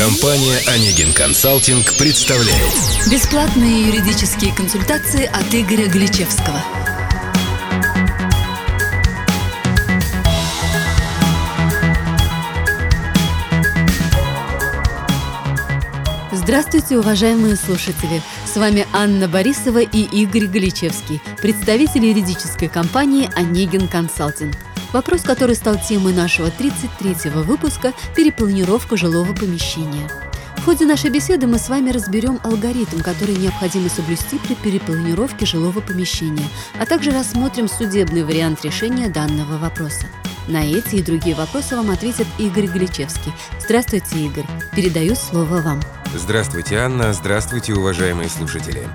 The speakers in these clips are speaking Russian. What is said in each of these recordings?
Компания «Онегин Консалтинг» представляет Бесплатные юридические консультации от Игоря Гличевского. Здравствуйте, уважаемые слушатели! С вами Анна Борисова и Игорь Гличевский, представители юридической компании «Онегин Консалтинг». Вопрос, который стал темой нашего 33-го выпуска – перепланировка жилого помещения. В ходе нашей беседы мы с вами разберем алгоритм, который необходимо соблюсти при перепланировке жилого помещения, а также рассмотрим судебный вариант решения данного вопроса. На эти и другие вопросы вам ответит Игорь Гличевский. Здравствуйте, Игорь. Передаю слово вам. Здравствуйте, Анна. Здравствуйте, уважаемые слушатели.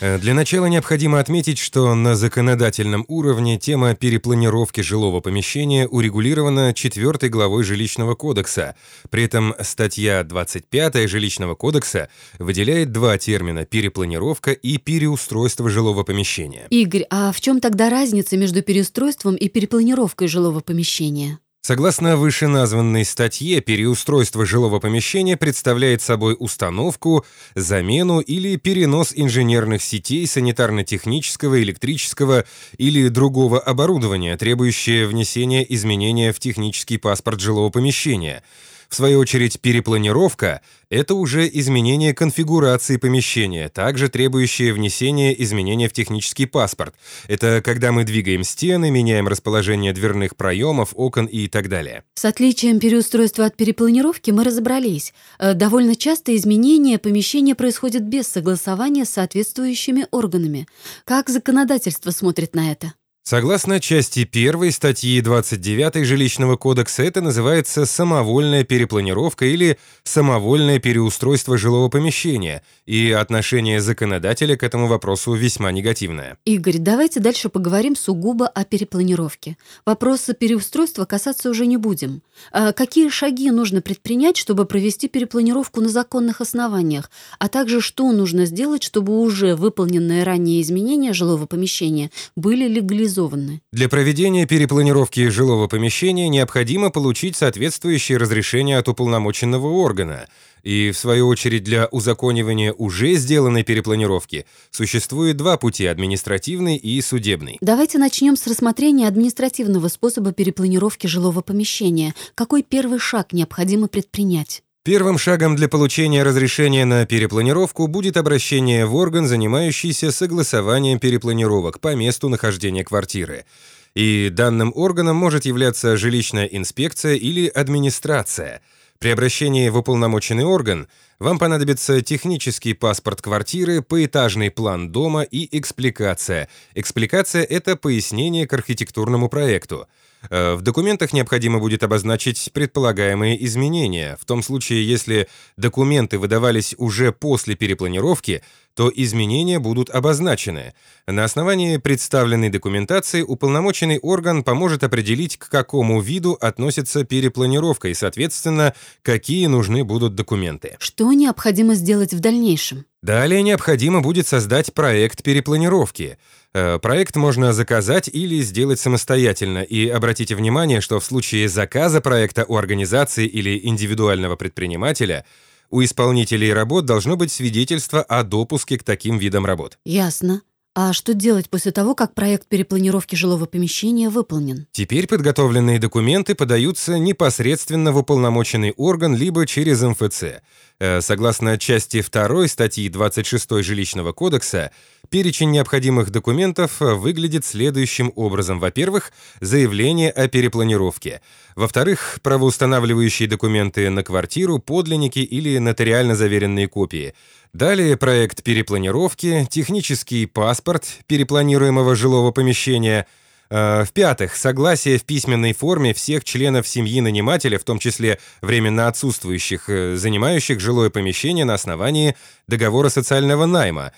Э, для начала необходимо отметить, что на законодательном уровне тема перепланировки жилого помещения урегулирована 4 главой Жилищного кодекса. При этом статья 25 Жилищного кодекса выделяет два термина «перепланировка» и «переустройство жилого помещения». Игорь, а в чем тогда разница между переустройством и перепланировкой жилого помещения? Согласно вышеназванной статье, переустройство жилого помещения представляет собой установку, замену или перенос инженерных сетей санитарно-технического, электрического или другого оборудования, требующее внесения изменения в технический паспорт жилого помещения – в свою очередь, перепланировка — это уже изменение конфигурации помещения, также требующее внесения изменения в технический паспорт. Это когда мы двигаем стены, меняем расположение дверных проемов, окон и так далее. С отличием переустройства от перепланировки мы разобрались. Э, довольно часто изменения помещения происходят без согласования с соответствующими органами. Как законодательство смотрит на это? Согласно части 1 статьи 29 Жилищного кодекса, это называется самовольная перепланировка или самовольное переустройство жилого помещения, и отношение законодателя к этому вопросу весьма негативное. Игорь, давайте дальше поговорим сугубо о перепланировке. Вопроса переустройства касаться уже не будем. А какие шаги нужно предпринять, чтобы провести перепланировку на законных основаниях, а также что нужно сделать, чтобы уже выполненные ранее изменения жилого помещения были легализованы? Реализованы. Для проведения перепланировки жилого помещения необходимо получить соответствующее разрешение от уполномоченного органа. И, в свою очередь, для узаконивания уже сделанной перепланировки существует два пути – административный и судебный. Давайте начнем с рассмотрения административного способа перепланировки жилого помещения. Какой первый шаг необходимо предпринять? Первым шагом для получения разрешения на перепланировку будет обращение в орган, занимающийся согласованием перепланировок по месту нахождения квартиры. И данным органом может являться жилищная инспекция или администрация. При обращении в уполномоченный орган вам понадобится технический паспорт квартиры, поэтажный план дома и экспликация. Экспликация — это пояснение к архитектурному проекту. Э, в документах необходимо будет обозначить предполагаемые изменения. В том случае, если документы выдавались уже после перепланировки, то изменения будут обозначены. На основании представленной документации уполномоченный орган поможет определить, к какому виду относится перепланировка и, соответственно, какие нужны будут документы. Что необходимо сделать в дальнейшем? Далее необходимо будет создать проект перепланировки. Э, проект можно заказать или сделать самостоятельно, и обратите внимание, что в случае заказа проекта у организации или индивидуального предпринимателя у исполнителей работ должно быть свидетельство о допуске к таким видам работ. Ясно. А что делать после того, как проект перепланировки жилого помещения выполнен? Теперь подготовленные документы подаются непосредственно в уполномоченный орган либо через МФЦ. Э, согласно части 2 статьи 26 Жилищного кодекса, перечень необходимых документов э, выглядит следующим образом. Во-первых, заявление о перепланировке. Во-вторых, правоустанавливающие документы на квартиру, подлинники или нотариально заверенные копии. Далее проект перепланировки, технический паспорт перепланируемого жилого помещения – в-пятых, согласие в письменной форме всех членов семьи нанимателя, в том числе временно отсутствующих, э, занимающих жилое помещение на основании договора социального найма.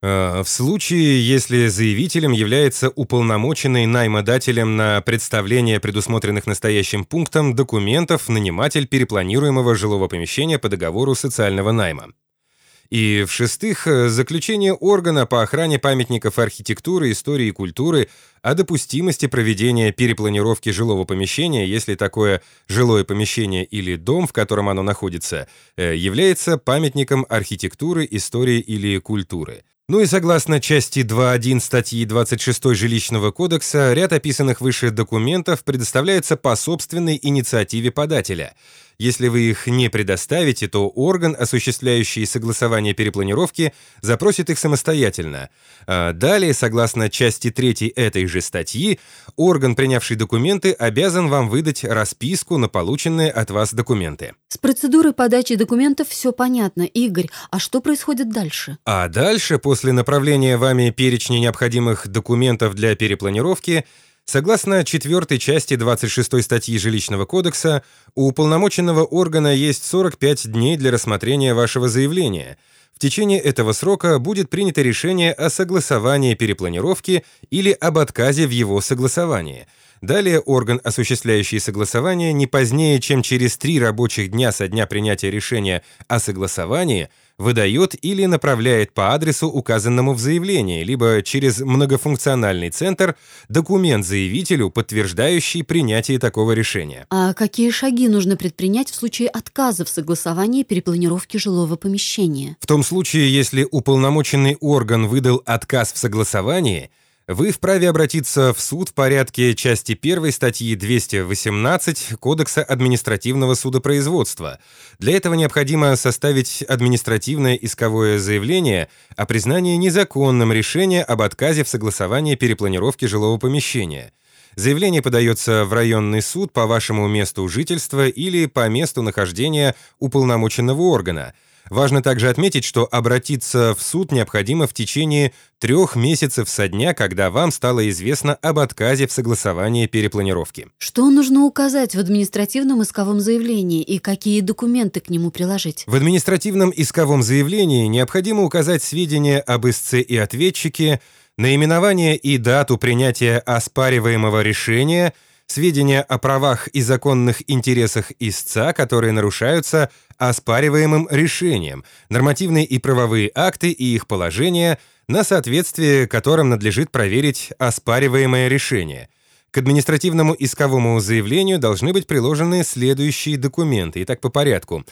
Э, в случае, если заявителем является уполномоченный наймодателем на представление предусмотренных настоящим пунктом документов наниматель перепланируемого жилого помещения по договору социального найма. И, в-шестых, заключение органа по охране памятников архитектуры, истории и культуры о допустимости проведения перепланировки жилого помещения, если такое жилое помещение или дом, в котором оно находится, э, является памятником архитектуры, истории или культуры. Ну и согласно части 2.1 статьи 26 Жилищного кодекса, ряд описанных выше документов предоставляется по собственной инициативе подателя – если вы их не предоставите, то орган, осуществляющий согласование перепланировки, запросит их самостоятельно. А далее, согласно части 3 этой же статьи, орган, принявший документы, обязан вам выдать расписку на полученные от вас документы. С процедурой подачи документов все понятно, Игорь. А что происходит дальше? А дальше, после направления вами перечня необходимых документов для перепланировки, Согласно четвертой части 26 статьи Жилищного кодекса, у уполномоченного органа есть 45 дней для рассмотрения вашего заявления. В течение этого срока будет принято решение о согласовании перепланировки или об отказе в его согласовании. Далее орган, осуществляющий согласование, не позднее, чем через три рабочих дня со дня принятия решения о согласовании – выдает или направляет по адресу, указанному в заявлении, либо через многофункциональный центр документ заявителю, подтверждающий принятие такого решения. А какие шаги нужно предпринять в случае отказа в согласовании перепланировки жилого помещения? В том случае, если уполномоченный орган выдал отказ в согласовании, вы вправе обратиться в суд в порядке части 1 статьи 218 Кодекса административного судопроизводства. Для этого необходимо составить административное исковое заявление о признании незаконным решения об отказе в согласовании перепланировки жилого помещения. Заявление подается в районный суд по вашему месту жительства или по месту нахождения уполномоченного органа – Важно также отметить, что обратиться в суд необходимо в течение трех месяцев со дня, когда вам стало известно об отказе в согласовании перепланировки. Что нужно указать в административном исковом заявлении и какие документы к нему приложить? В административном исковом заявлении необходимо указать сведения об истце и ответчике, наименование и дату принятия оспариваемого решения – сведения о правах и законных интересах истца, которые нарушаются оспариваемым решением, нормативные и правовые акты и их положения, на соответствие которым надлежит проверить оспариваемое решение. К административному исковому заявлению должны быть приложены следующие документы. Итак, по порядку.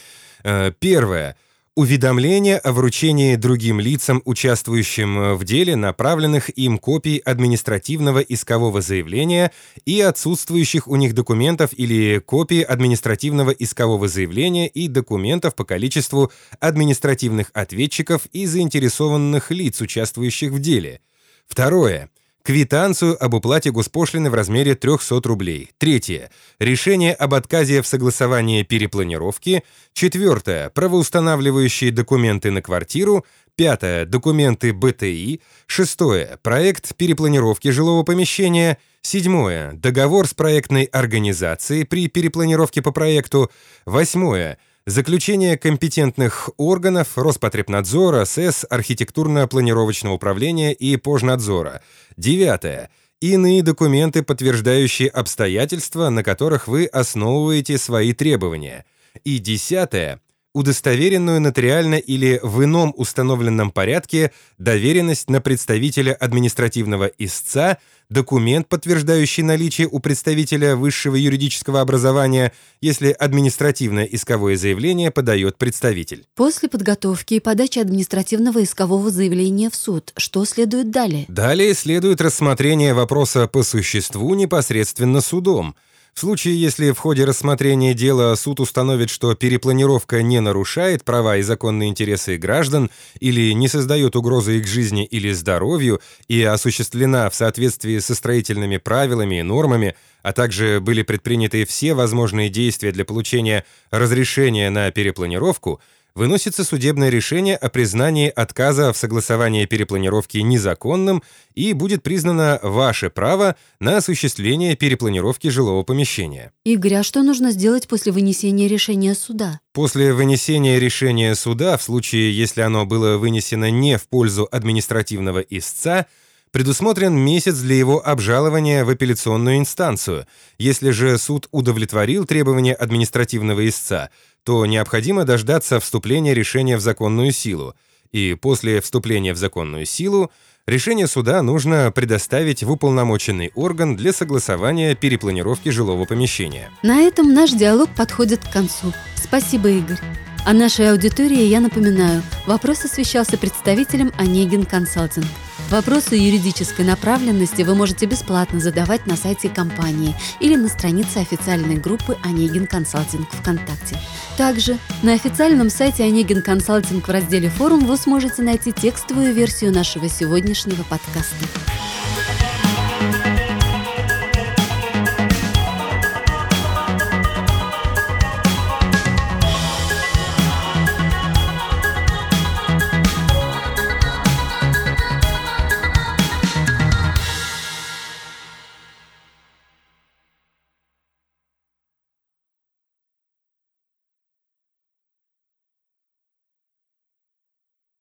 Э, первое уведомление о вручении другим лицам, участвующим э, в деле, направленных им копий административного искового заявления и отсутствующих у них документов или копии административного искового заявления и документов по количеству административных ответчиков и заинтересованных лиц, участвующих в деле. Второе квитанцию об уплате госпошлины в размере 300 рублей. Третье. Решение об отказе в согласовании перепланировки. Четвертое. Правоустанавливающие документы на квартиру. Пятое. Документы БТИ. Шестое. Проект перепланировки жилого помещения. Седьмое. Договор с проектной организацией при перепланировке по проекту. Восьмое. Заключение компетентных органов Роспотребнадзора, СЭС, архитектурно-планировочного управления и Пожнадзора. Девятое. Иные документы, подтверждающие обстоятельства, на которых вы основываете свои требования. И десятое удостоверенную нотариально или в ином установленном порядке доверенность на представителя административного истца, документ, подтверждающий наличие у представителя высшего юридического образования, если административное исковое заявление подает представитель. После подготовки и подачи административного искового заявления в суд, что следует далее? Далее следует рассмотрение вопроса по существу непосредственно судом – в случае, если в ходе рассмотрения дела суд установит, что перепланировка не нарушает права и законные интересы граждан или не создает угрозы их жизни или здоровью и осуществлена в соответствии со строительными правилами и нормами, а также были предприняты все возможные действия для получения разрешения на перепланировку – выносится судебное решение о признании отказа в согласовании перепланировки незаконным и будет признано ваше право на осуществление перепланировки жилого помещения. Игорь, а что нужно сделать после вынесения решения суда? После вынесения решения суда, в случае, если оно было вынесено не в пользу административного истца, предусмотрен месяц для его обжалования в апелляционную инстанцию. Если же суд удовлетворил требования административного истца, то необходимо дождаться вступления решения в законную силу. и после вступления в законную силу решение суда нужно предоставить в уполномоченный орган для согласования перепланировки жилого помещения. На этом наш диалог подходит к концу. Спасибо, Игорь. О нашей аудитории я напоминаю. Вопрос освещался представителем Онегин Консалтинг. Вопросы юридической направленности вы можете бесплатно задавать на сайте компании или на странице официальной группы «Онегин Консалтинг» ВКонтакте. Также на официальном сайте «Онегин Консалтинг» в разделе «Форум» вы сможете найти текстовую версию нашего сегодняшнего подкаста.